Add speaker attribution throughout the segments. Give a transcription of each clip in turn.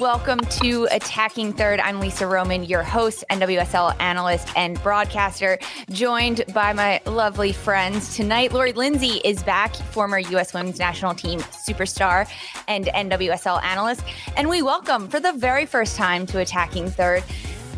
Speaker 1: Welcome to Attacking Third. I'm Lisa Roman, your host, NWSL analyst, and broadcaster, joined by my lovely friends. Tonight, Lori Lindsey is back, former U.S. Women's National Team superstar and NWSL analyst. And we welcome, for the very first time, to Attacking Third,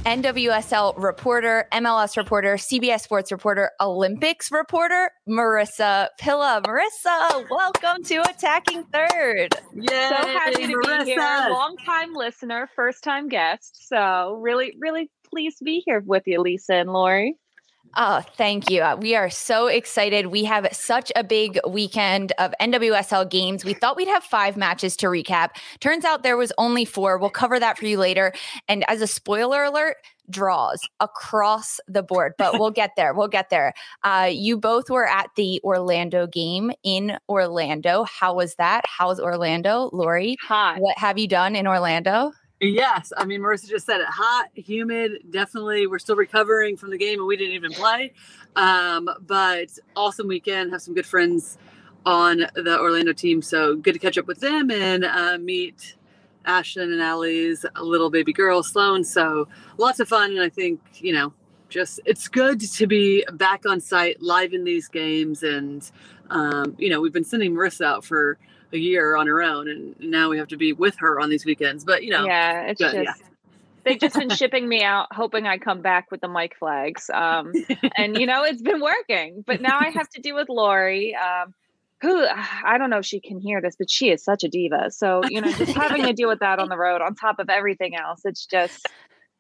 Speaker 1: NWSL reporter, MLS reporter, CBS Sports reporter, Olympics reporter, Marissa Pilla. Marissa, welcome to Attacking Third.
Speaker 2: Yay, so happy to Marissa. be here. Long time listener, first time guest. So really, really pleased to be here with you, Lisa and Lori.
Speaker 1: Oh, thank you. Uh, we are so excited. We have such a big weekend of NWSL games. We thought we'd have five matches to recap. Turns out there was only four. We'll cover that for you later. And as a spoiler alert, draws across the board, but we'll get there. We'll get there. Uh, you both were at the Orlando game in Orlando. How was that? How's Orlando, Lori?
Speaker 2: Hi.
Speaker 1: What have you done in Orlando?
Speaker 3: Yes, I mean Marissa just said it. Hot, humid. Definitely, we're still recovering from the game, and we didn't even play. Um, but awesome weekend. Have some good friends on the Orlando team, so good to catch up with them and uh, meet Ashlyn and Ali's little baby girl Sloan. So lots of fun, and I think you know, just it's good to be back on site, live in these games, and um, you know, we've been sending Marissa out for a year on her own, and now we have to be with her on these weekends. But you know,
Speaker 2: yeah, it's good, just. Yeah. They've just been shipping me out, hoping I come back with the mic flags. Um, and you know, it's been working. But now I have to deal with Lori, um, who I don't know if she can hear this, but she is such a diva. So you know, just having to deal with that on the road, on top of everything else, it's just,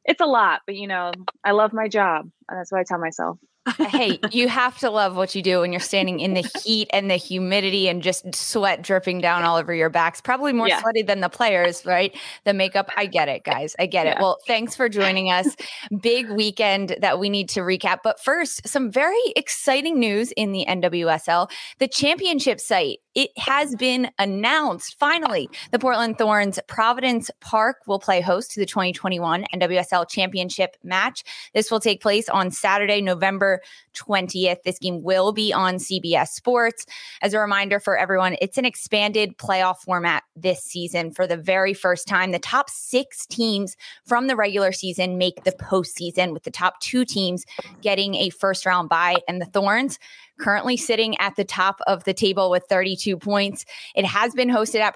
Speaker 2: it's a lot. But you know, I love my job, and that's what I tell myself
Speaker 1: hey, you have to love what you do when you're standing in the heat and the humidity and just sweat dripping down all over your backs. Probably more yeah. sweaty than the players, right? The makeup. I get it, guys. I get yeah. it. Well, thanks for joining us. Big weekend that we need to recap. But first, some very exciting news in the NWSL. The championship site it has been announced finally the Portland Thorns Providence Park will play host to the 2021 NWSL Championship match. This will take place on Saturday, November 20th. This game will be on CBS Sports. As a reminder for everyone, it's an expanded playoff format this season for the very first time. The top six teams from the regular season make the postseason, with the top two teams getting a first round bye. And the Thorns currently sitting at the top of the table with 32 points. It has been hosted at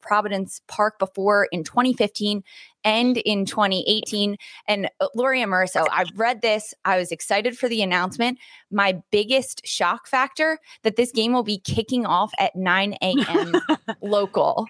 Speaker 1: Providence Park before in 2015 and in 2018. And uh, Lori and Marissa, I've read this. I was excited for the announcement. My biggest shock factor that this game will be kicking off at 9 a.m. local.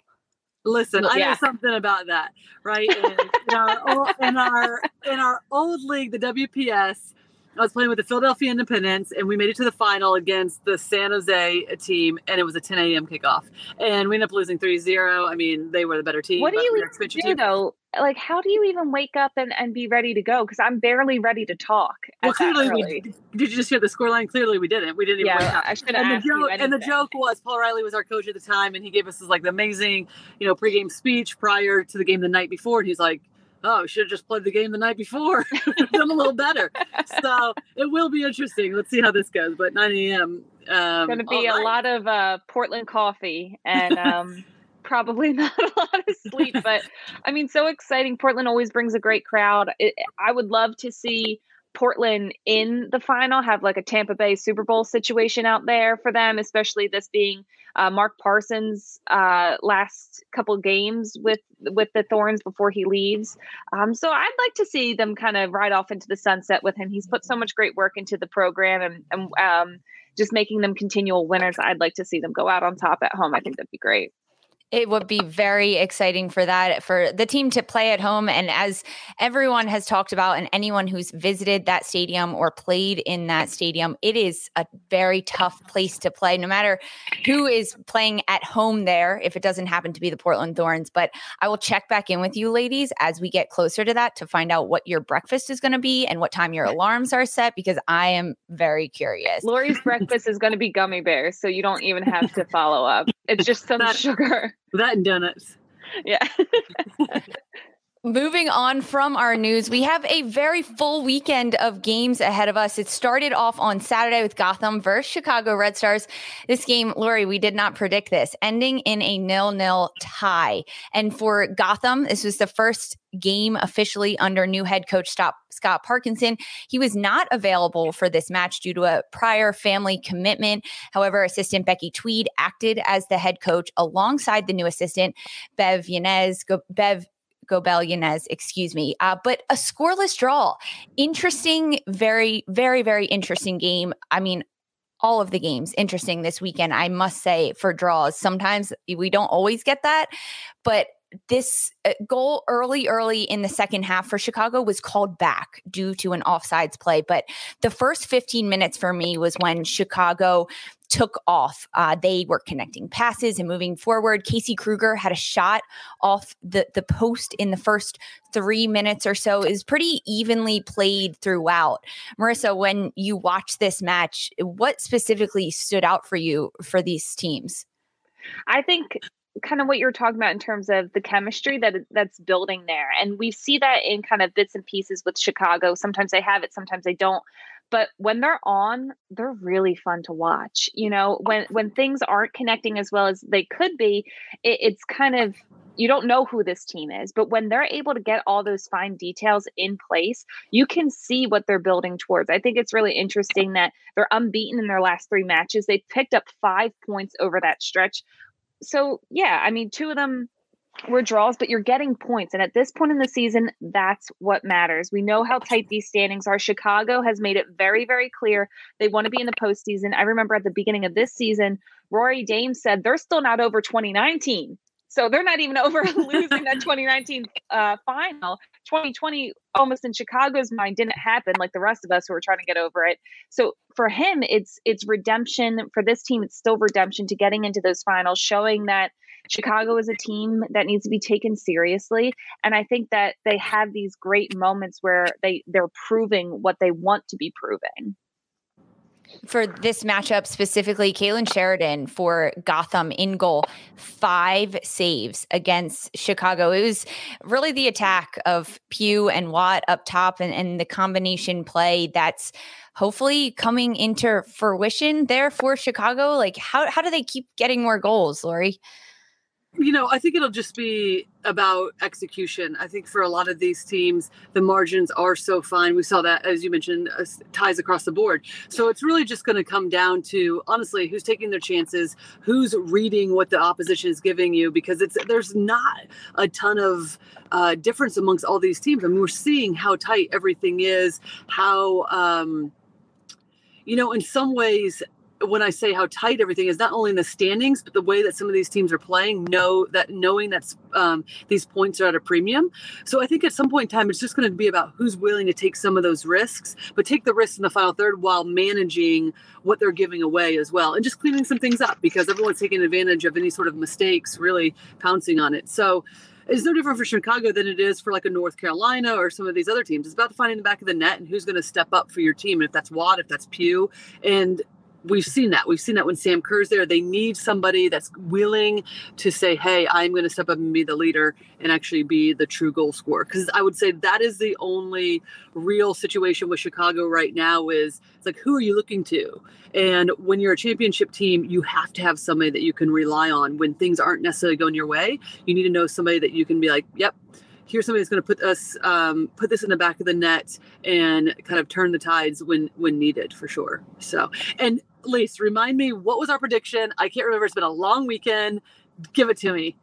Speaker 3: Listen, I know something about that, right? In, in, our, in our in our old league, the WPS, I was playing with the Philadelphia Independence, and we made it to the final against the San Jose team, and it was a 10 a.m. kickoff. And we ended up losing 3 0. I mean, they were the better team.
Speaker 2: What do you do, team. though? Like, how do you even wake up and, and be ready to go? Because I'm barely ready to talk.
Speaker 3: Well, clearly, we, did you just hear the scoreline? Clearly, we didn't. We didn't even yeah, I should and, the joke, and the joke was Paul Riley was our coach at the time, and he gave us this like amazing, you know, pregame speech prior to the game the night before. And he's like, oh, we should have just played the game the night before. Done a little better. So it will be interesting. Let's see how this goes. But 9 a.m. Um,
Speaker 2: going to be a lot of uh, Portland coffee and um, probably not a lot of sleep. But I mean, so exciting. Portland always brings a great crowd. It, I would love to see Portland in the final have like a Tampa Bay Super Bowl situation out there for them, especially this being uh, Mark Parsons' uh, last couple games with with the Thorns before he leaves. Um, so I'd like to see them kind of ride off into the sunset with him. He's put so much great work into the program and, and um, just making them continual winners. I'd like to see them go out on top at home. I think that'd be great
Speaker 1: It would be very exciting for that, for the team to play at home. And as everyone has talked about, and anyone who's visited that stadium or played in that stadium, it is a very tough place to play, no matter who is playing at home there, if it doesn't happen to be the Portland Thorns. But I will check back in with you, ladies, as we get closer to that to find out what your breakfast is going to be and what time your alarms are set, because I am very curious.
Speaker 2: Lori's breakfast is going to be gummy bears, so you don't even have to follow up. It's just some sugar.
Speaker 3: That and donuts.
Speaker 2: Yeah.
Speaker 1: Moving on from our news, we have a very full weekend of games ahead of us. It started off on Saturday with Gotham versus Chicago Red Stars. This game, Lori, we did not predict this, ending in a nil-nil tie. And for Gotham, this was the first game officially under new head coach Scott Parkinson. He was not available for this match due to a prior family commitment. However, assistant Becky Tweed acted as the head coach alongside the new assistant Bev Yanez. Bev Goebel Yanez, excuse me. Uh, but a scoreless draw. Interesting, very, very, very interesting game. I mean, all of the games interesting this weekend, I must say, for draws. Sometimes we don't always get that, but this uh, goal early, early in the second half for Chicago was called back due to an offsides play. But the first 15 minutes for me was when Chicago took off. Uh, they were connecting passes and moving forward. Casey Krueger had a shot off the, the post in the first three minutes or so. is pretty evenly played throughout. Marissa, when you watch this match, what specifically stood out for you for these teams?
Speaker 2: I think kind of what you're talking about in terms of the chemistry that that's building there. And we see that in kind of bits and pieces with chicago. Sometimes they have it sometimes they don't. But when they're on they're really fun to watch you know? When when things aren't connecting as well as they could be it, it's kind of you don't know who this team is. But when they're able to get all those fine details in place you can see what they're building towards. I think it's really interesting that they're unbeaten in their last three matches. They picked up five points over that stretch so yeah i mean two of them were draws, but you're getting points. And at this point in the season, that's what matters. We know how tight these standings are. Chicago has made it very, very clear they want to be in the postseason. I remember at the beginning of this season, Rory Dames said they're still not over 2019. So they're not even over losing that 2019 uh, final. 2020, almost in Chicago's mind, didn't happen like the rest of us who were trying to get over it. So for him, it's it's redemption. For this team, it's still redemption to getting into those finals, showing that Chicago is a team that needs to be taken seriously. And I think that they have these great moments where they they're proving what they want to be proving
Speaker 1: for this matchup specifically, Kailen Sheridan for Gotham in goal, five saves against Chicago. It was really the attack of Pugh and Watt up top and, and the combination play that's hopefully coming into fruition there for Chicago. Like how how do they keep getting more goals, Lori?
Speaker 3: You know, I think it'll just be about execution. I think for a lot of these teams, the margins are so fine. We saw that, as you mentioned, uh, ties across the board. So it's really just going to come down to honestly who's taking their chances, who's reading what the opposition is giving you, because it's there's not a ton of uh, difference amongst all these teams. I mean, we're seeing how tight everything is, how. Um, you know, in some ways, when I say how tight everything is, not only in the standings, but the way that some of these teams are playing, know that knowing that um, these points are at a premium. So I think at some point in time, it's just going to be about who's willing to take some of those risks, but take the risks in the final third while managing what they're giving away as well, and just cleaning some things up because everyone's taking advantage of any sort of mistakes, really pouncing on it. So it's no different for Chicago than it is for like a North Carolina or some of these other teams. It's about finding the back of the net and who's going to step up for your team. And if that's Watt, if that's Pugh, and we've seen that. We've seen that when Sam Kerr's there. They need somebody that's willing to say, "Hey, I'm going to step up and be the leader and actually be the true goal scorer." Because I would say that is the only real situation with Chicago right now. Is it's like, who are you looking to? And when you're a championship team, you have to have somebody that you can rely on when things aren't necessarily going your way. You need to know somebody that you can be like, "Yep." here's somebody that's going to put us um, put this in the back of the net and kind of turn the tides when when needed for sure so and Lise, remind me what was our prediction? I can't remember. It's been a long weekend. Give it to me.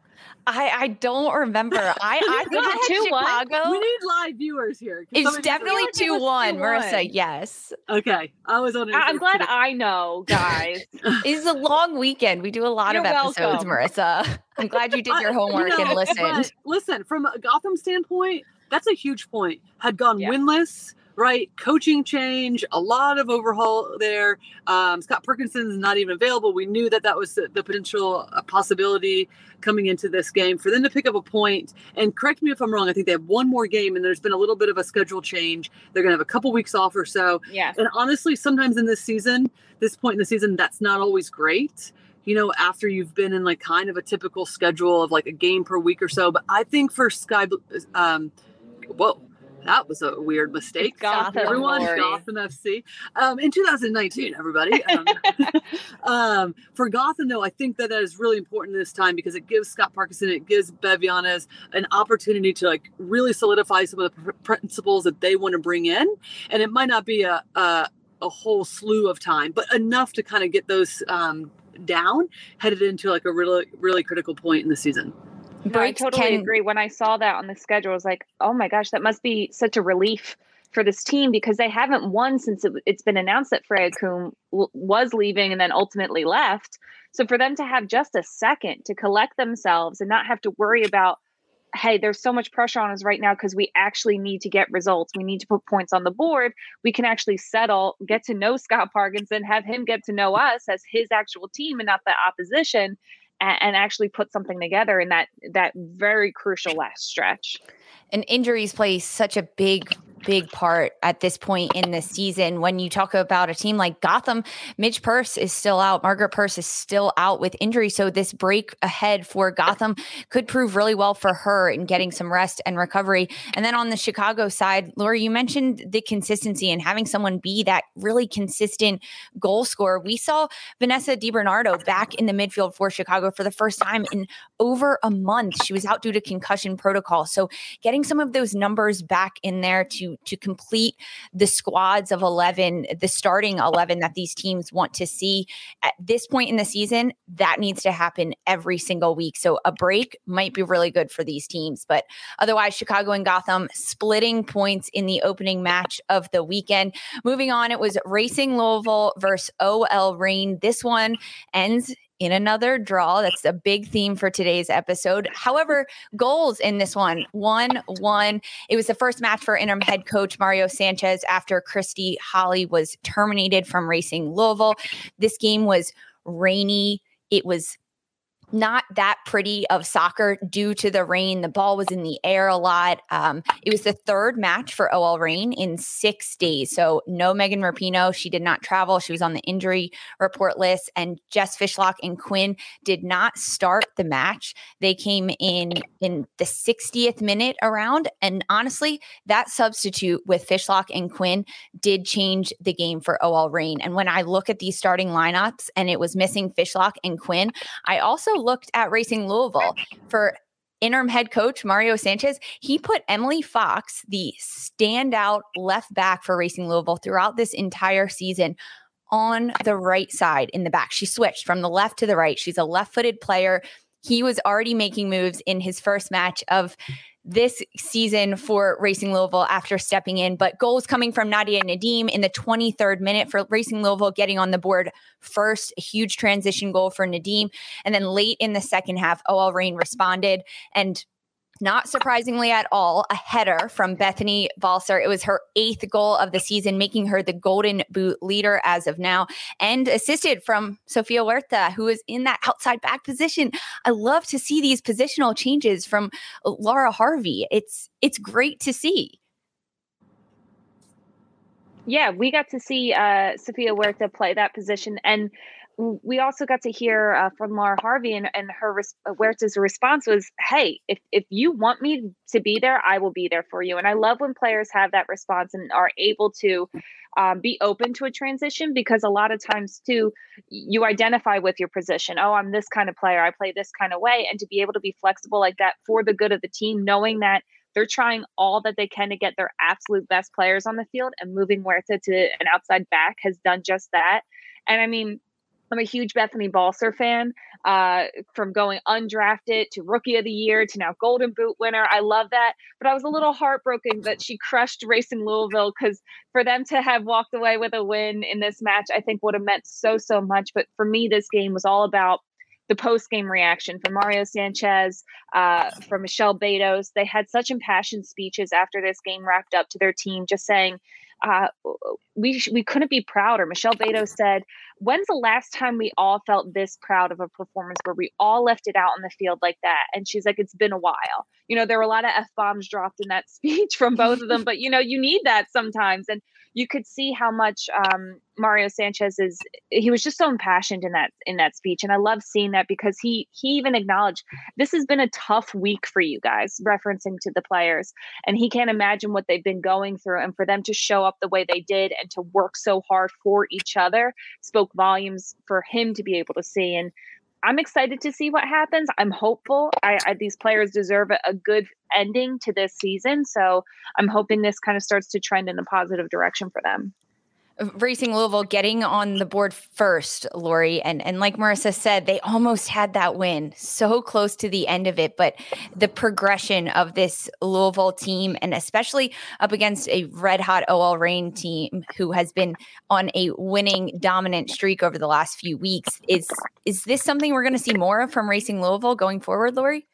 Speaker 1: I, I don't remember. I I think I had Chicago.
Speaker 3: We need live viewers here.
Speaker 1: It's definitely two one. Marissa, yes.
Speaker 3: Okay, I was on.
Speaker 2: I'm glad I know, guys.
Speaker 1: it's a long weekend. We do a lot You're of episodes, welcome. Marissa. I'm glad you did your homework you know, and listened.
Speaker 3: Listen, from a Gotham standpoint, that's a huge point. Had gone yeah. winless right? Coaching change, a lot of overhaul there. Um, Scott Parkinson is not even available. We knew that that was the, the potential uh, possibility coming into this game for them to pick up a point. And correct me if I'm wrong. I think they have one more game, and there's been a little bit of a schedule change. They're going to have a couple weeks off or so.
Speaker 2: Yeah.
Speaker 3: And honestly, sometimes in this season, this point in the season, that's not always great you know, after you've been in like kind of a typical schedule of like a game per week or so. But I think for Sky, um, whoa, that was a weird mistake.
Speaker 2: Gotham,
Speaker 3: everyone. Gotham FC. Um, in 2019, everybody. Um, um, for Gotham, though, I think that that is really important this time because it gives Scott Parkinson, it gives Bev Yanez an opportunity to like really solidify some of the pr- principles that they want to bring in, and it might not be a, a a whole slew of time, but enough to kind of get those um, down, headed into like a really really critical point in the season.
Speaker 2: No, I totally can... agree. When I saw that on the schedule, I was like, oh my gosh, that must be such a relief for this team because they haven't won since it, has been announced that Freya Coombe was leaving and then ultimately left. So for them to have just a second to collect themselves and not have to worry about, hey, there's so much pressure on us right now because we actually need to get results. We need to put points on the board. We can actually settle, get to know Scott Parkinson, have him get to know us as his actual team and not the opposition and, and actually put something together in that that very crucial last stretch.
Speaker 1: And injuries play such a big big part at this point in the season. When you talk about a team like Gotham, Midge Purce is still out. Margaret Purce is still out with injury. So this break ahead for Gotham could prove really well for her in getting some rest and recovery. And then on the Chicago side, Laura, you mentioned the consistency and having someone be that really consistent goal scorer. We saw Vanessa DiBernardo back in the midfield for Chicago for the first time in over a month. She was out due to concussion protocol. So getting some of those numbers back in there to to complete the squads of 11 the starting 11 that these teams want to see. At this point in the season that needs to happen every single week. So a break might be really good for these teams but otherwise chicago and gotham splitting points in the opening match of the weekend. Moving on it was racing louisville versus ol reign. This one ends in another draw. That's a big theme for today's episode. However, goals in this one 1 1. It was the first match for interim head coach Mario Sanchez after Christy Holly was terminated from Racing Louisville. This game was rainy. It was not that pretty of soccer due to the rain. The ball was in the air a lot. Um, it was the third match for OL Reign in six days. So no Megan Rapinoe. She did not travel. She was on the injury report list. And Jess Fishlock and Quinn did not start the match. They came in in the 60th minute around. And honestly, that substitute with Fishlock and Quinn did change the game for OL Reign. And when I look at these starting lineups and it was missing Fishlock and Quinn, I also looked at Racing Louisville for interim head coach Mario Sanchez, he put Emily Fox, the standout left back for Racing Louisville throughout this entire season, on the right side in the back. She switched from the left to the right. She's a left footed player. He was already making moves in his first match of this season for Racing Louisville after stepping in, but goals coming from Nadia Nadim in the 23rd minute for Racing Louisville getting on the board first, a huge transition goal for Nadim. And then late in the second half, OL Reign responded and not surprisingly at all, a header from Bethany Balcer. It was her eighth goal of the season, making her the Golden Boot leader as of now, and assisted from Sofia Huerta, who is in that outside back position. I love to see these positional changes from Laura Harvey. It's it's great to see.
Speaker 2: Yeah, we got to see uh, Sofia Huerta play that position, and we also got to hear uh, from Laura Harvey, and, and her res- uh, response was, "Hey, if if you want me to be there, I will be there for you." And I love when players have that response and are able to um, be open to a transition because a lot of times too, you identify with your position. Oh, I'm this kind of player. I play this kind of way, and to be able to be flexible like that for the good of the team, knowing that they're trying all that they can to get their absolute best players on the field, and moving Huerta to an outside back has done just that. And I mean, I'm a huge Bethany Balcer fan. Uh, from going undrafted to rookie of the year to now Golden Boot winner, I love that. But I was a little heartbroken that she crushed Racing Louisville because for them to have walked away with a win in this match, I think would have meant so so much. But for me, this game was all about the post game reaction from Mario Sanchez, uh, from Michelle Betos. They had such impassioned speeches after this game wrapped up to their team, just saying, uh, we we couldn't be prouder. Michelle Betos said, "When's the last time we all felt this proud of a performance where we all left it out in the field like that?" And she's like, "It's been a while." You know, there were a lot of f bombs dropped in that speech from both of them, but you know, you need that sometimes. And you could see how much um, Mario Sanchez is. He was just so impassioned in that in that speech, and I love seeing that because he he even acknowledged this has been a tough week for you guys, referencing to the players, and he can't imagine what they've been going through, and for them to show up the way they did and to work so hard for each other spoke volumes for him to be able to see and. I'm excited to see what happens. I'm hopeful. I, I, these players deserve a, a, good ending to this season, so I'm hoping this kind of starts to trend in a positive direction for them.
Speaker 1: Racing Louisville getting on the board first, Lori. And and like Marissa said, they almost had that win so close to the end of it. But the progression of this Louisville team, and especially up against a red hot OL Reign team who has been on a winning dominant streak over the last few weeks, is is this something we're going to see more of from Racing Louisville going forward, Lori?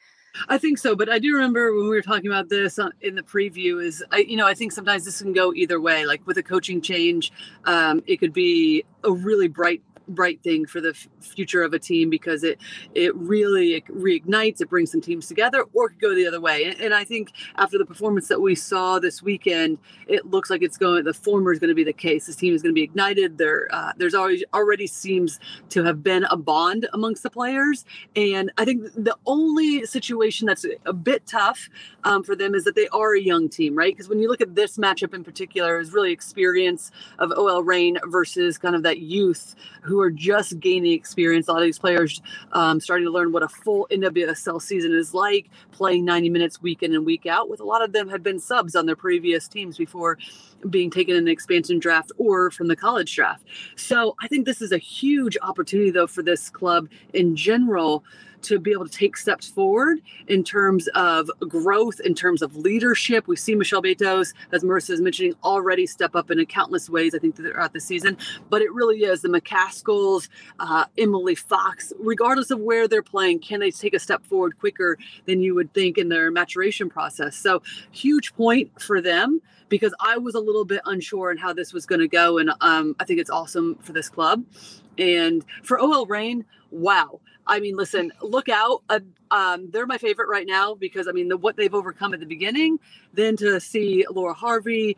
Speaker 3: I think so, but I do remember when we were talking about this in the preview. Is I, you know, I think sometimes this can go either way. Like with a coaching change, um, it could be a really bright bright thing for the f- future of a team because it it really it reignites it brings some teams together or could go the other way. And, and, i think after the performance that we saw this weekend it looks like it's going the former is going to be the case. This team is going to be ignited. There uh, there's always already seems to have been a bond amongst the players. And i think the only situation that's a bit tough um, for them is that they are a young team right? Because when you look at this matchup in particular is really experience of ol reign versus kind of that youth who are just gaining experience. A lot of these players um, starting to learn what a full NWSL season is like, playing 90 minutes week in and week out. With a lot of them had been subs on their previous teams before being taken in the expansion draft or from the college draft. So I think this is a huge opportunity, though, for this club in general to be able to take steps forward in terms of growth, in terms of leadership. We see Michelle Betos, as Marissa is mentioning, already step up in countless ways, I think, throughout the season. But it really is the McCaskills, uh, Emily Fox, regardless of where they're playing, can they take a step forward quicker than you would think in their maturation process? So, huge point for them because I was a little bit unsure on how this was going to go. And um, I think it's awesome for this club. And for OL Reign, wow. I mean, listen, look out. Uh, um, they're my favorite right now because I mean, the, what they've overcome at the beginning, then to see Laura Harvey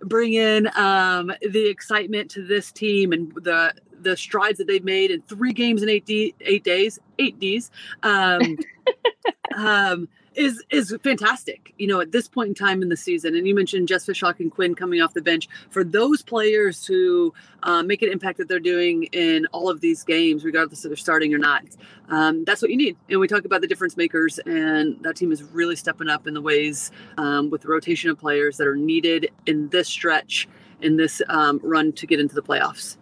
Speaker 3: bring in um, the excitement to this team and the the strides that they've made in three games in eight D, eight days, eight Ds. Um, um, is is fantastic. You know, at this point in time in the season, and you mentioned Jess Fishlock and Quinn coming off the bench. For those players who uh, make an impact that they're doing in all of these games, regardless of they're starting or not, um, that's what you need. And we talk about the difference makers, and that team is really stepping up in the ways um, with the rotation of players that are needed in this stretch in this um, run to get into the playoffs.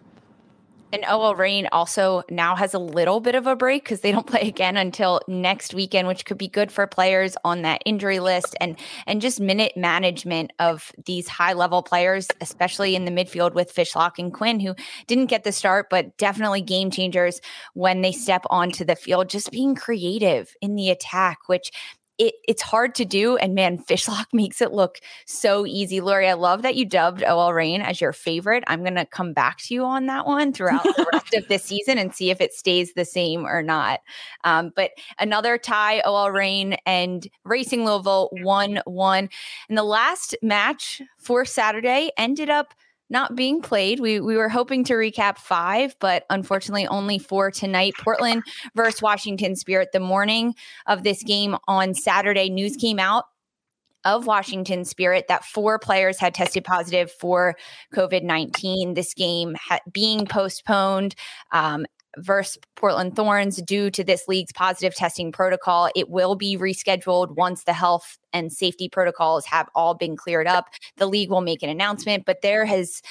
Speaker 1: And oh OL Reign also now has a little bit of a break because they don't play again until next weekend, which could be good for players on that injury list and and just minute management of these high level players, especially in the midfield with Fishlock and Quinn, who didn't get the start, but definitely game changers when they step onto the field. Just being creative in the attack, which it, it's hard to do. And man, Fishlock makes it look so easy. Lori, I love that you dubbed OL Reign as your favorite. I'm going to come back to you on that one throughout the rest of this season and see if it stays the same or not. Um, but another tie, OL Reign and Racing Louisville 1 1. And the last match for Saturday ended up not being played. We we were hoping to recap five, but unfortunately only four tonight. Portland versus Washington Spirit. The morning of this game on Saturday, news came out of Washington Spirit that four players had tested positive for COVID 19. This game ha- being postponed. Um, versus Portland Thorns due to this league's positive testing protocol. It will be rescheduled once the health and safety protocols have all been cleared up. The league will make an announcement, but there has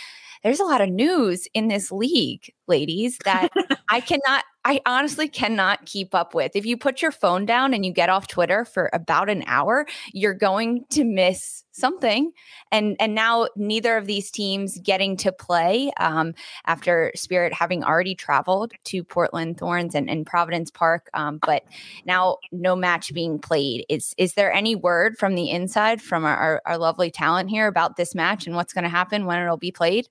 Speaker 1: there's a lot of news in this league, ladies, that I cannot I honestly cannot keep up with. If you put your phone down and you get off Twitter for about an hour, you're going to miss something. And and now neither of these teams getting to play um, after Spirit having already traveled to Portland Thorns and, and Providence Park, um, but now no match being played. Is is there any word from the inside from our, our, our lovely talent here about this match and what's going to happen when it'll be played?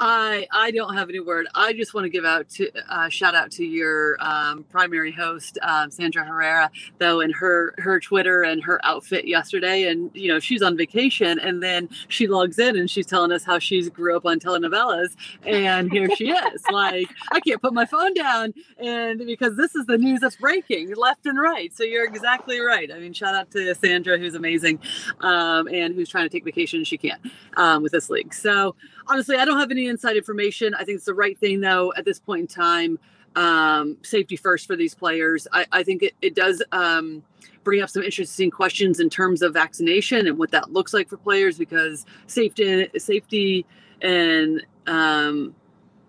Speaker 3: I I don't have any word. I just want to give out to uh, shout out to your um, primary host um, Sandra Herrera though and her her Twitter and her outfit yesterday and you know she's on vacation and then she logs in and she's telling us how she's grew up on telenovelas and here she is like I can't put my phone down and because this is the news that's breaking left and right so you're exactly right. I mean shout out to Sandra who's amazing um, and who's trying to take vacation she can't um, with this league so honestly, I don't have any inside information. I think it's the right thing, though, at this point in time. Um, safety first for these players. I, I think it, it does um, bring up some interesting questions in terms of vaccination and what that looks like for players because safety, safety, and um,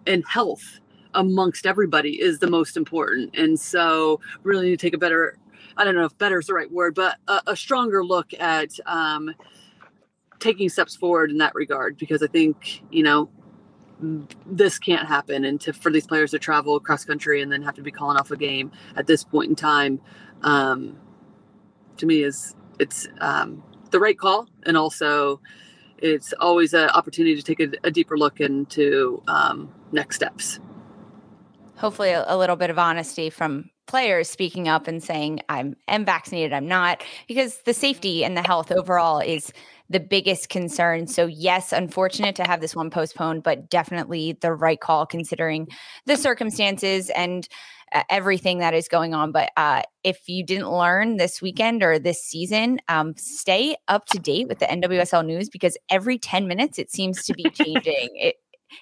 Speaker 3: and health amongst everybody is the most important. And so, really need to take a better. I don't know if better is the right word, but a, a stronger look at um, taking steps forward in that regard because I think you know this can't happen. And to for these players to travel across country and then have to be calling off a game at this point in time um, to me is it's um, the right call. And also it's always an opportunity to take a, a deeper look into um, next steps.
Speaker 1: Hopefully a, a little bit of honesty from players speaking up and saying i'm am vaccinated i'm not because the safety and the health overall is the biggest concern. So, yes, unfortunate to have this one postponed, but definitely the right call considering the circumstances and uh, everything that is going on. But uh, if you didn't learn this weekend or this season, um, stay up to date with the NWSL news because every 10 minutes it seems to be changing. it,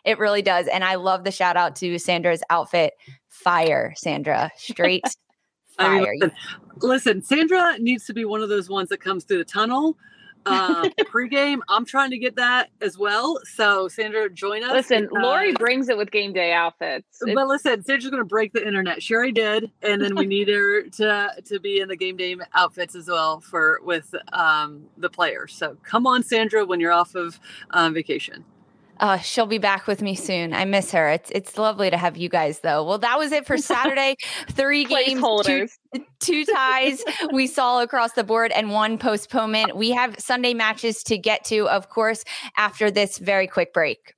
Speaker 1: it really does. And I love the shout out to Sandra's outfit. Fire, Sandra. Straight fire. I mean,
Speaker 3: listen, listen, Sandra needs to be one of those ones that comes through the tunnel um, pregame. I'm trying to get that as well. So Sandra, join us.
Speaker 2: Listen, uh, Lori brings it with game day outfits.
Speaker 3: It's- but listen, Sandra's going to break the internet. She already did, and then we need her to to be in the game day outfits as well for with um, the players. So come on, Sandra, when you're off of um, vacation.
Speaker 1: Uh, she'll be back with me soon. I miss her. It's it's lovely to have you guys though. Well, that was it for Saturday. Three games, two, two ties we saw across the board, and one postponement. We have Sunday matches to get to, of course, after this very quick break.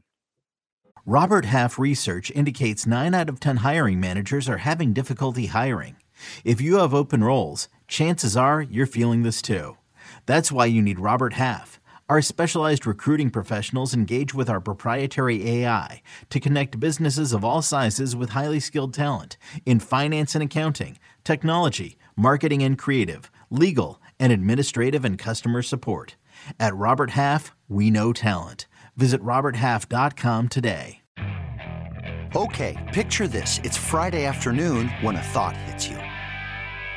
Speaker 4: Robert Half research indicates nine out of ten hiring managers are having difficulty hiring. If you have open roles, chances are you're feeling this too. That's why you need Robert Half. Our specialized recruiting professionals engage with our proprietary AI to connect businesses of all sizes with highly skilled talent in finance and accounting, technology, marketing and creative, legal, and administrative and customer support. At Robert Half, we know talent. Visit RobertHalf.com today.
Speaker 5: Okay, picture this. It's Friday afternoon when a thought hits you.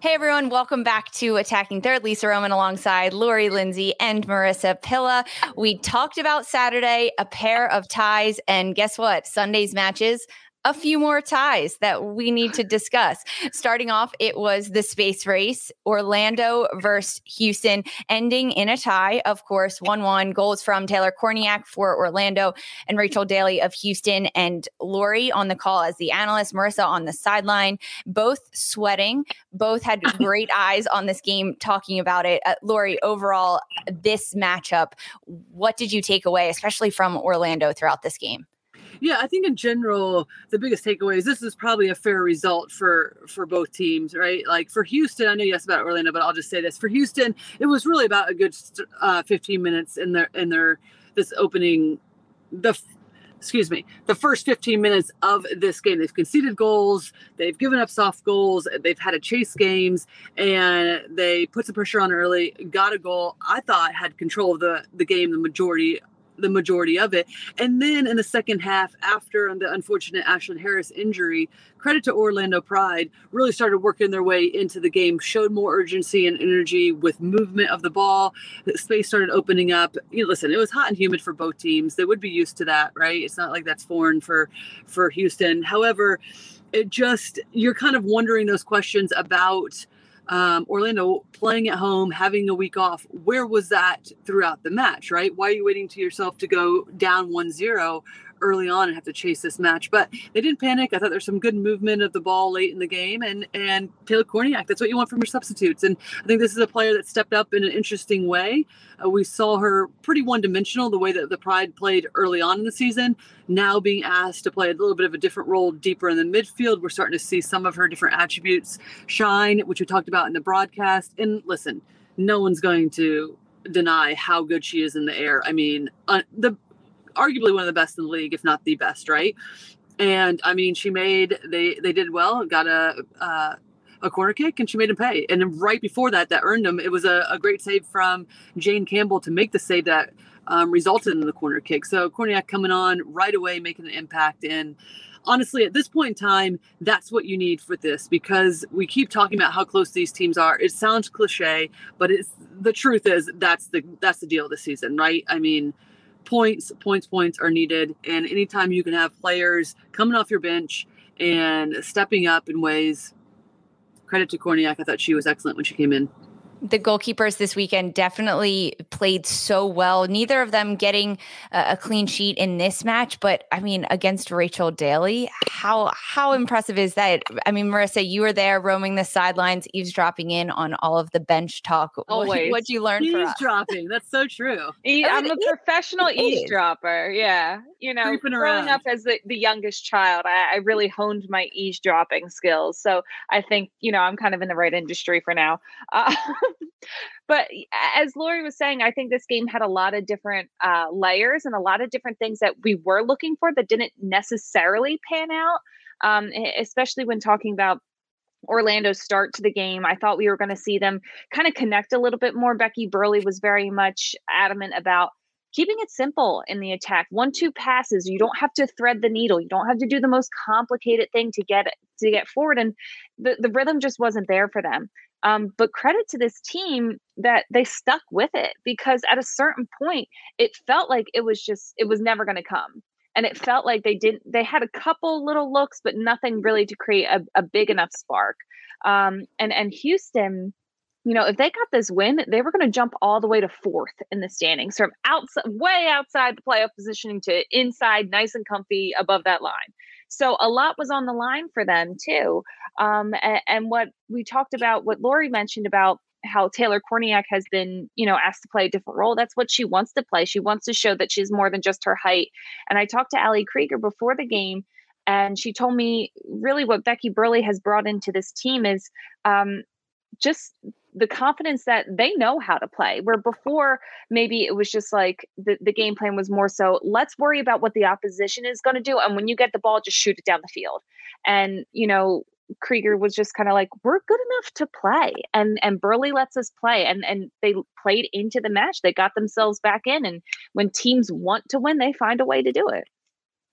Speaker 1: Hey everyone, welcome back to Attacking Third. Lisa Roman alongside Lori Lindsey and Marissa Pilla. We talked about Saturday, a pair of ties, and guess what? Sunday's matches a few more ties that we need to discuss. Starting off, it was the space race, Orlando versus Houston, ending in a tie, of course, 1 1 goals from Taylor Kornieck for Orlando and Rachel Daly of Houston, and Lori on the call as the analyst, Marissa on the sideline, both sweating, both had great eyes on this game talking about it. Uh, Lori, overall, this matchup, what did you take away, especially from Orlando throughout this game?
Speaker 3: Yeah, I think in general, the biggest takeaway is this is probably a fair result for for both teams, right? Like for Houston, I know you asked about Orlando, but I'll just say this: for Houston, it was really about a good uh, 15 minutes in their in their this opening the excuse me, the first 15 minutes of this game. They've conceded goals, they've given up soft goals, they've had to chase games, and they put some pressure on early, got a goal. I thought had control of the, the game the majority the majority of it. And then in the second half, after the unfortunate Ashlyn Harris injury, credit to Orlando Pride, really started working their way into the game, showed more urgency and energy with movement of the ball. Space started opening up. You know, listen, it was hot and humid for both teams. They would be used to that, right? It's not like that's foreign for for Houston. However, it just you're kind of wondering those questions about um, Orlando playing at home, having a week off. Where was that throughout the match, right? Why are you waiting to yourself to go down 1 0 early on and have to chase this match. But they didn't panic. I thought there's some good movement of the ball late in the game. And and Taylor Kornieck, that's what you want from your substitutes. And I think this is a player that stepped up in an interesting way. Uh, we saw her pretty one dimensional the way that the Pride played early on in the season. Now being asked to play a little bit of a different role deeper in the midfield, we're starting to see some of her different attributes shine, which we talked about in the broadcast. And listen, no one's going to deny how good she is in the air. I mean, uh, the arguably one of the best in the league, if not the best, right? And I mean, she made they they did well, got a uh, a corner kick, and she made him pay. And right before that, that earned him. It was a, a great save from Jane Campbell to make the save that um, resulted in the corner kick. So Kornieck coming on right away, making an impact. And honestly, at this point in time, that's what you need for this because we keep talking about how close these teams are. It sounds cliche, but it's the truth is that's the that's the deal this season, right? I mean, points, points, points are needed. And anytime you can have players coming off your bench and stepping up in ways, credit to Kornieck. I thought she was excellent when she came in
Speaker 1: the goalkeepers this weekend definitely played so well. Neither of them getting a, a, clean sheet in this match, but I mean, against Rachel Daly, how how impressive is that? I mean, Marissa, you were there roaming the sidelines, eavesdropping in on all of the bench talk.
Speaker 2: Always.
Speaker 1: What, would you learn?
Speaker 3: Eavesdropping. That's so true.
Speaker 2: I'm a professional eavesdropper. Yeah, you know, Creeping growing around. up as the, the youngest child, I, I really honed my eavesdropping skills. So I think you know I'm kind of in the right industry for now. Uh, but as Lori was saying, I think this game had a lot of different uh, layers and a lot of different things that we were looking for that didn't necessarily pan out, um, especially when talking about Orlando's start to the game. I thought we were going to see them kind of connect a little bit more. Becky Burleigh was very much adamant about keeping it simple in the attack one two passes you don't have to thread the needle you don't have to do the most complicated thing to get to get forward and the, the rhythm just wasn't there for them um, but credit to this team that they stuck with it because at a certain point, it felt like it was just, it was never going to come. And it felt like they didn't, they had a couple little looks, but nothing really to create a, a big enough spark. Um, and, and Houston, you know, if they got this win, they were going to jump all the way to fourth in the standings from outside, way outside the playoff positioning to inside, nice and comfy above that line. So a lot was on the line for them too. Um, and, and what we talked about, what Lori mentioned about how Taylor Kornieck has been, you know, asked to play a different role. That's what she wants to play. She wants to show that she's more than just her height. And I talked to Ali Krieger before the game, and she told me really what Becky Burleigh has brought into this team is um, just the confidence that they know how to play where before maybe it was just like the, the game plan was more so let's worry about what the opposition is going to do and when you get the ball just shoot it down the field. And you know Krieger was just kind of like we're good enough to play and and Burleigh lets us play and and they played into the match. They got themselves back in and when teams want to win they find a way to do it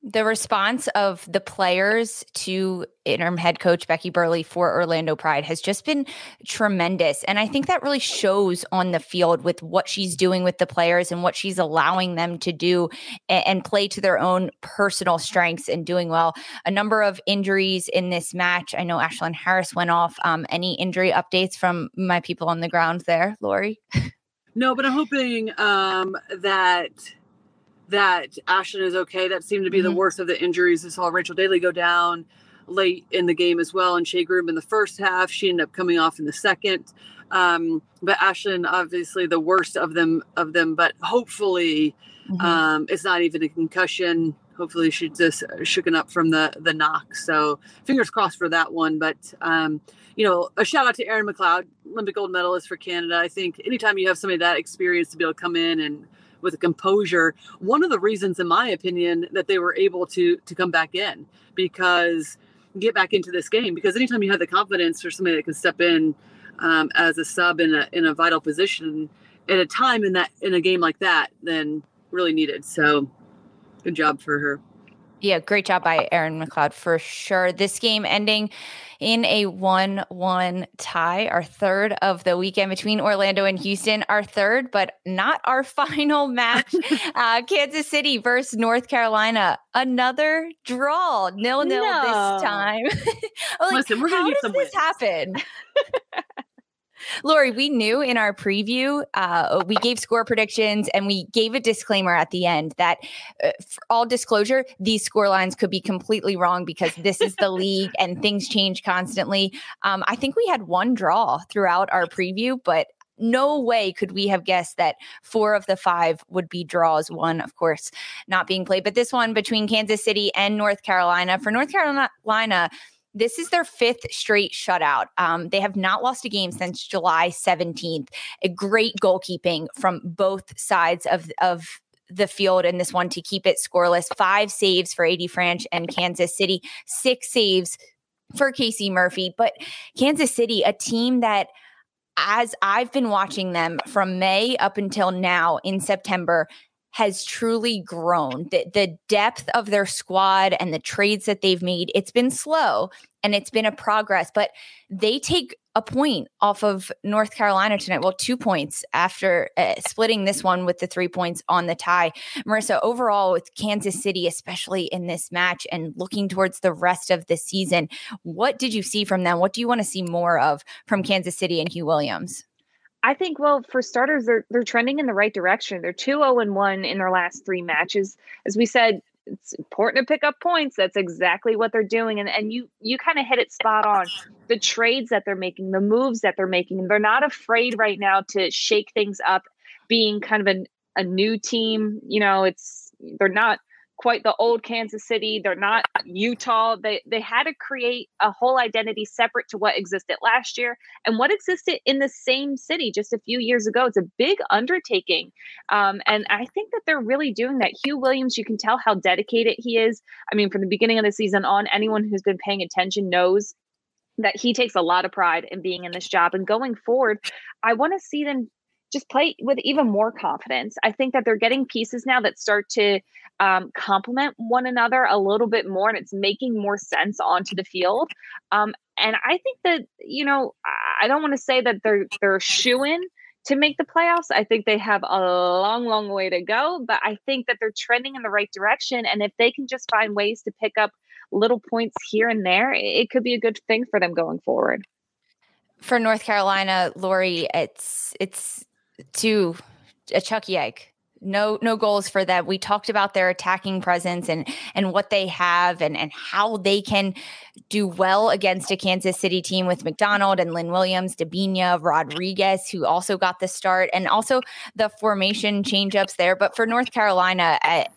Speaker 1: the response of the players to interim head coach Becky Burleigh for Orlando Pride has just been tremendous. And I think that really shows on the field with what she's doing with the players and what she's allowing them to do and, play to their own personal strengths and doing well. A number of injuries in this match. I know Ashlyn Harris went off. Um, any injury updates from my people on the ground there, Lori?
Speaker 3: No, but I'm hoping um, that that Ashlyn is okay. That seemed to be mm-hmm. the worst of the injuries. I saw Rachel Daly go down late in the game as well, and Shea Groom in the first half. She ended up coming off in the second. Um, but Ashlyn, obviously, the worst of them of them. But hopefully, mm-hmm. um, it's not even a concussion. Hopefully, she just shooken up from the the knock. So fingers crossed for that one. But um, you know, a shout out to Erin McLeod, Olympic gold medalist for Canada. I think anytime you have somebody that experience to be able to come in and with a composure. One of the reasons, in my opinion, that they were able to to come back in because get back into this game because anytime you have the confidence for somebody that can step in um, as a sub in a in a vital position at a time in that in a game like that, then really needed. So good job for her.
Speaker 1: Yeah, great job by Erin McLeod for sure. This game ending in a 1 1 tie, our third of the weekend between Orlando and Houston, our third, but not our final match. uh, Kansas City versus North Carolina, another draw, nil nil no. this time. like, Listen, we're gonna how does this wins. happen? Lori, we knew in our preview, uh, we gave score predictions and we gave a disclaimer at the end that, uh, for all disclosure, these score lines could be completely wrong because this is the league and things change constantly. Um, I think we had one draw throughout our preview, but no way could we have guessed that four of the five would be draws. One, of course, not being played, but this one between Kansas City and North Carolina. For North Carolina, this is their fifth straight shutout. Um, they have not lost a game since July 17th. A great goalkeeping from both sides of, of the field in this one to keep it scoreless. Five saves for AD Franch and Kansas City, six saves for Casey Murphy. But Kansas City, a team that as I've been watching them from May up until now in September, has truly grown. The, the depth of their squad and the trades that they've made, it's been slow and it's been a progress, but they take a point off of North Carolina tonight. Well, two points after uh, splitting this one with the three points on the tie. Marissa, overall, with Kansas City, especially in this match and looking towards the rest of the season, what did you see from them? What do you want to see more of from Kansas City and Huw Williams?
Speaker 2: I think, well, for starters, they're they're trending in the right direction. They're 2 0 and 1 in their last three matches. As we said, it's important to pick up points. That's exactly what they're doing. And and you you kind of hit it spot on. The trades that they're making, the moves that they're making, they're not afraid right now to shake things up, being kind of an, a new team. You know, it's they're not quite the old Kansas City. They're not Utah. They they had to create a whole identity separate to what existed last year and what existed in the same city just a few years ago. It's a big undertaking, um, and I think that they're really doing that. Huw Williams, you can tell how dedicated he is. I mean, from the beginning of the season on, anyone who's been paying attention knows that he takes a lot of pride in being in this job. And going forward, I want to see them just play with even more confidence. I think that they're getting pieces now that start to um, complement one another a little bit more, and it's making more sense onto the field. Um, and I think that you know, I don't want to say that they're they're shooing to make the playoffs. I think they have a long, long way to go, but I think that they're trending in the right direction. And if they can just find ways to pick up little points here and there, it could be a good thing for them going forward.
Speaker 1: For North Carolina, Lori, it's it's to a Chucky egg. No, no goals for them. We talked about their attacking presence and and what they have and and how they can do well against a Kansas City team with McDonald and Lynn Williams, Debinha, Rodriguez, who also got the start, and also the formation changeups there. But for North Carolina, I,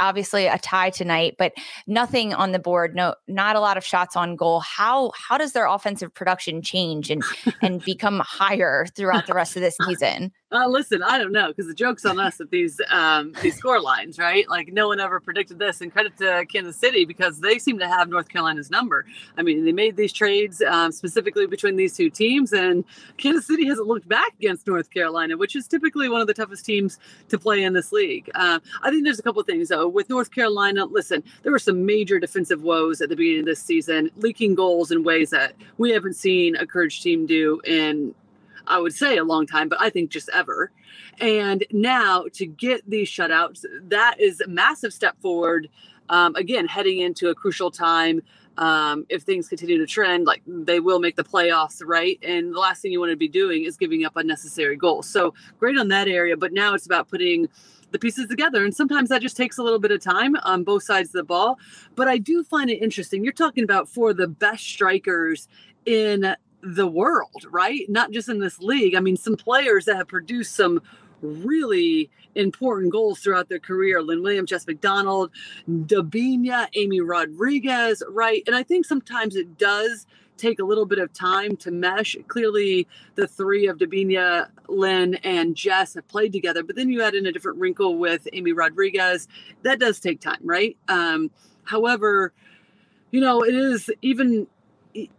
Speaker 1: obviously a tie tonight, but nothing on the board. No, not a lot of shots on goal. How how does their offensive production change and and become higher throughout the rest of this season?
Speaker 3: Uh, listen, I don't know because the joke's on us at these um, these score lines, right? Like no one ever predicted this, and credit to Kansas City because they seem to have North Carolina's number. I mean, they made these trades um, specifically between these two teams, and Kansas City hasn't looked back against North Carolina, which is typically one of the toughest teams to play in this league. Uh, I think there's a couple of things though with North Carolina. Listen, there were some major defensive woes at the beginning of this season, leaking goals in ways that we haven't seen a Courage team do in I would say a long time, but I think just ever. And now to get these shutouts, that is a massive step forward. Um, again, heading into a crucial time. Um, if things continue to trend, like they will make the playoffs, right? And the last thing you want to be doing is giving up unnecessary goals. So great on that area, but now it's about putting the pieces together. And sometimes that just takes a little bit of time on both sides of the ball. But I do find it interesting. You're talking about for the best strikers in the world, right? Not just in this league. I mean, some players that have produced some really important goals throughout their career. Lynn Williams, Jess McDonald, Debinha, Amy Rodriguez, right? And I think sometimes it does take a little bit of time to mesh. Clearly, the three of Debinha, Lynn, and Jess have played together, but then you add in a different wrinkle with Amy Rodriguez. That does take time, right? Um, however, you know, it is even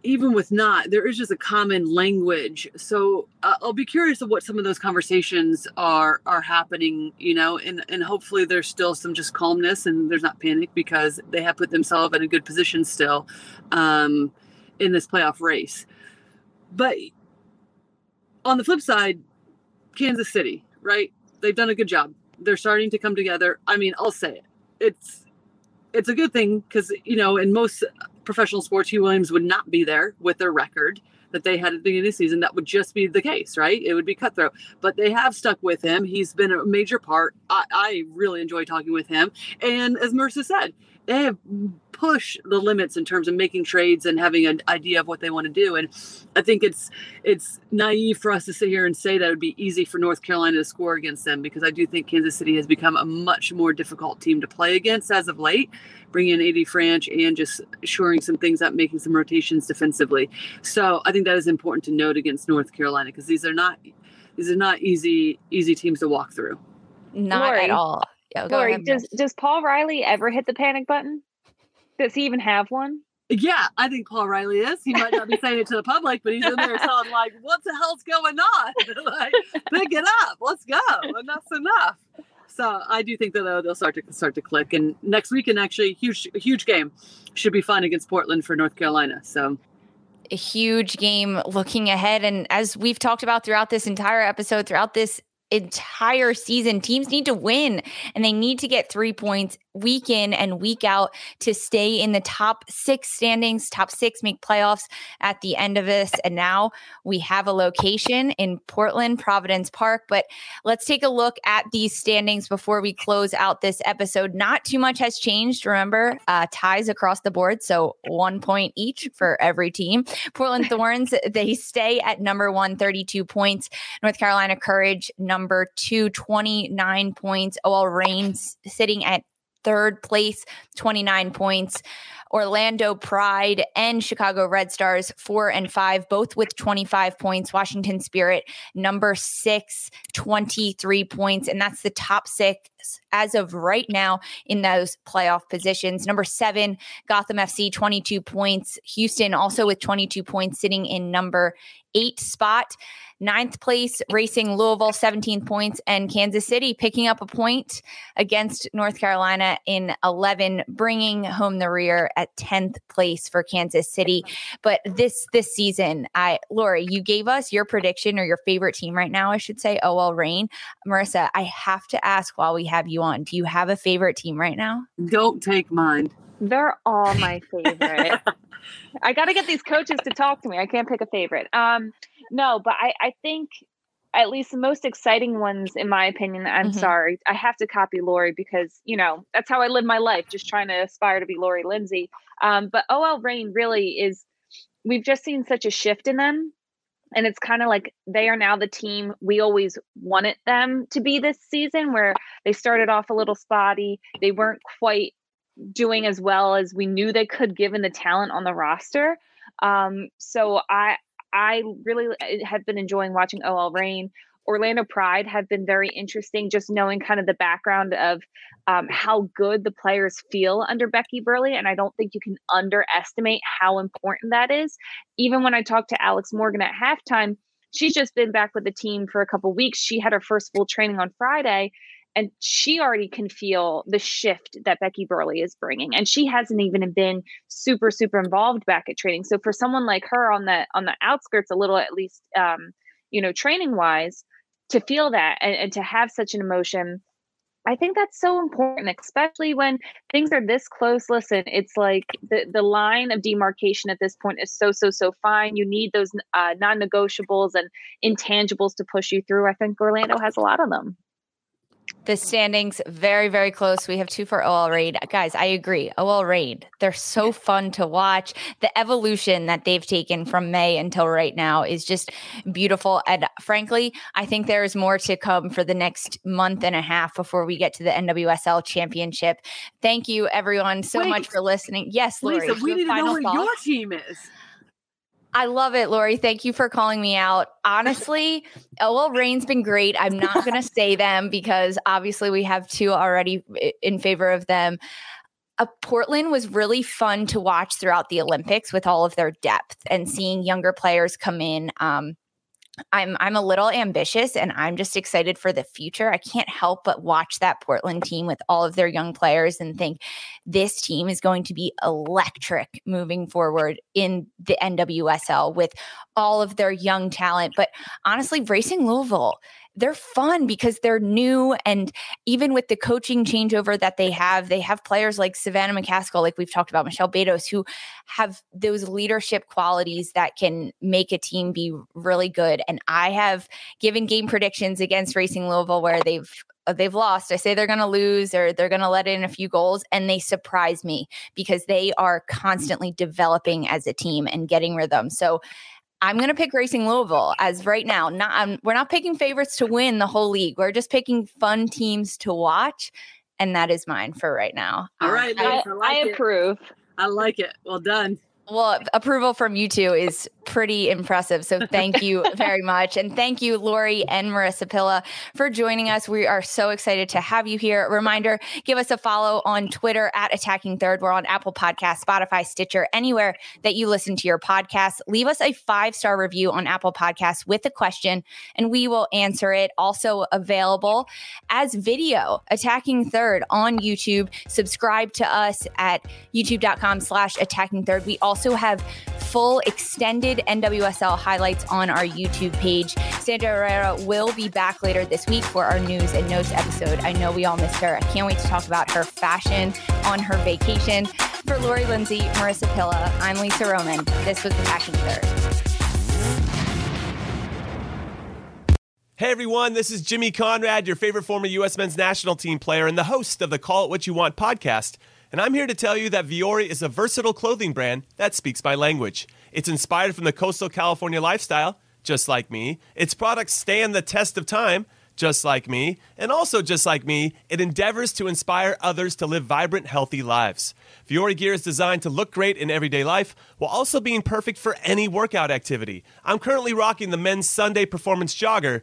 Speaker 3: even with not there is just a common language so uh, i'll be curious of what some of those conversations are are happening you know and and hopefully there's still some just calmness and there's not panic because they have put themselves in a good position still um in this playoff race. But on the flip side, Kansas City, right? They've done a good job. They're starting to come together. I mean, I'll say it. It's it's a good thing because you know in most professional sports, Huw Williams would not be there with their record that they had at the beginning of the season. That would just be the case, right? It would be cutthroat. But they have stuck with him. He's been a major part. I, I really enjoy talking with him. And as Marissa said, they have push the limits in terms of making trades and having an idea of what they want to do. And I think it's it's naive for us to sit here and say that it would be easy for North Carolina to score against them because I do think Kansas City has become a much more difficult team to play against as of late. Bringing in AD Franch and just shoring some things up, making some rotations defensively. So I think that is important to note against North Carolina because these are not these are not easy easy teams to walk through.
Speaker 1: Not Lori, at all.
Speaker 2: Yeah, Lori, ahead, does does Paul Riley ever hit the panic button? Does he even have one?
Speaker 3: Yeah, I think Paul Riley is. He might not be saying it to the public, but he's in there telling like, "What the hell's going on? like, pick it up. Let's go. Enough's enough." So I do think that they'll, they'll start to start to click. And next weekend, actually, huge huge game should be fun against Portland for North Carolina. So
Speaker 1: a huge game looking ahead. And as we've talked about throughout this entire episode, throughout this entire season. Teams need to win and they need to get three points week in and week out to stay in the top six standings. Top six make playoffs at the end of this. And now we have a location in Portland, Providence Park. But let's take a look at these standings before we close out this episode. Not too much has changed. Remember, uh, ties across the board. So one point each for every team. Portland Thorns, they stay at number one, 32 points. North Carolina Courage, number two, 29 points. OL Reigns sitting at third place, 29 points. Orlando Pride and Chicago Red Stars, four and five, both with 25 points. Washington Spirit, number six, 23 points. And that's the top six as of right now in those playoff positions. Number seven, Gotham FC, 22 points. Houston also with 22 points, sitting in number eight spot. Ninth place, Racing Louisville, 17 points, and Kansas City picking up a point against North Carolina in 11, bringing home the rear at 10th place for Kansas City. But this this season, I Lori, you gave us your prediction or your favorite team right now, I should say. OL Reign. Marissa, I have to ask while we have you on, do you have a favorite team right now?
Speaker 3: Don't take mine.
Speaker 2: They're all my favorite. I got to get these coaches to talk to me. I can't pick a favorite. Um, no, but I, I think at least the most exciting ones, in my opinion, I'm mm-hmm. sorry, I have to copy Lori because, you know, that's how I live my life, just trying to aspire to be Lori Lindsey. Um, but OL Reign really is, we've just seen such a shift in them. And it's kind of like they are now the team we always wanted them to be this season, where they started off a little spotty. They weren't quite doing as well as we knew they could given the talent on the roster. Um, so I I really uh, have been enjoying watching OL Reign. Orlando Pride have been very interesting, just knowing kind of the background of um, how good the players feel under Becky Burleigh. And I don't think you can underestimate how important that is. Even when I talked to Alex Morgan at halftime, she's just been back with the team for a couple weeks. She had her first full training on Friday, and she already can feel the shift that Becky Burleigh is bringing, and she hasn't even been super super involved back at training. So for someone like her on the on the outskirts, a little at least, um, you know, training wise, to feel that and, and to have such an emotion. I think that's so important, especially when things are this close. Listen, it's like the, the line of demarcation at this point is so, so, so fine. You need those uh, non negotiables and intangibles to push you through. I think Orlando has a lot of them.
Speaker 1: The standings very, very close. We have two for OL Reign. Guys, I agree. OL Reign, they're so fun to watch. The evolution that they've taken from May until right now is just beautiful. And frankly, I think there is more to come for the next month and a half before we get to the NWSL championship. Thank you, everyone, so Wait, much for listening. Yes, Lori.
Speaker 3: Lisa, we need to know where your team is.
Speaker 1: I love it, Lori. Thank you for calling me out. Honestly, OL Reign's been great. I'm not going to say them because obviously we have two already in favor of them. Uh, Portland was really fun to watch throughout the Olympics with all of their depth and seeing younger players come in. Um, I'm I'm a little ambitious and I'm just excited for the future. I can't help but watch that Portland team with all of their young players and think this team is going to be electric moving forward in the NWSL with all of their young talent. But honestly, Racing Louisville they're fun because they're new and even with the coaching changeover that they have they have players like savannah mccaskill like we've talked about michelle betos who have those leadership qualities that can make a team be really good and i have given game predictions against racing louisville where they've uh, they've lost. I say they're going to lose or they're going to let in a few goals and they surprise me because they are constantly developing as a team and getting rhythm. So I'm going to pick Racing Louisville as right now. Not I'm, we're not picking favorites to win the whole league. We're just picking fun teams to watch, and that is mine for right now.
Speaker 3: All right,
Speaker 2: um, I, I, like I approve.
Speaker 3: I like it. Well done.
Speaker 1: Well, approval from you two is pretty impressive. So thank you very much. And thank you, Lori and Marissa Pilla, for joining us. We are so excited to have you here. Reminder give us a follow on Twitter at Attacking Third. We're on Apple Podcasts, Spotify, Stitcher, anywhere that you listen to your podcast. Leave us a five star review on Apple Podcasts with a question, and we will answer it. Also available as video, Attacking Third on YouTube. Subscribe to us at youtube.com slash attacking third. We also also have full extended NWSL highlights on our YouTube page. Sandra Herrera will be back later this week for our news and notes episode. I know we all missed her. I can't wait to talk about her fashion on her vacation. For Lori Lindsey, Marissa Pilla, I'm Lisa Roman. This was the Attacking Third.
Speaker 6: Hey everyone, this is Jimmy Conrad, your favorite former U.S. men's national team player and the host of the Call It What You Want podcast. And I'm here to tell you that Vuori is a versatile clothing brand that speaks my language. It's inspired from the coastal California lifestyle, just like me. Its products stand the test of time, just like me. And also, just like me, it endeavors to inspire others to live vibrant, healthy lives. Vuori gear is designed to look great in everyday life while also being perfect for any workout activity. I'm currently rocking the men's Sunday performance jogger,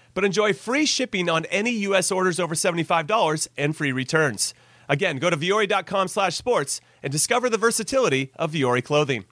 Speaker 6: but enjoy free shipping on any U.S. orders over $75 and free returns. Again, go to vuori.com slash sports and discover the versatility of Vuori clothing.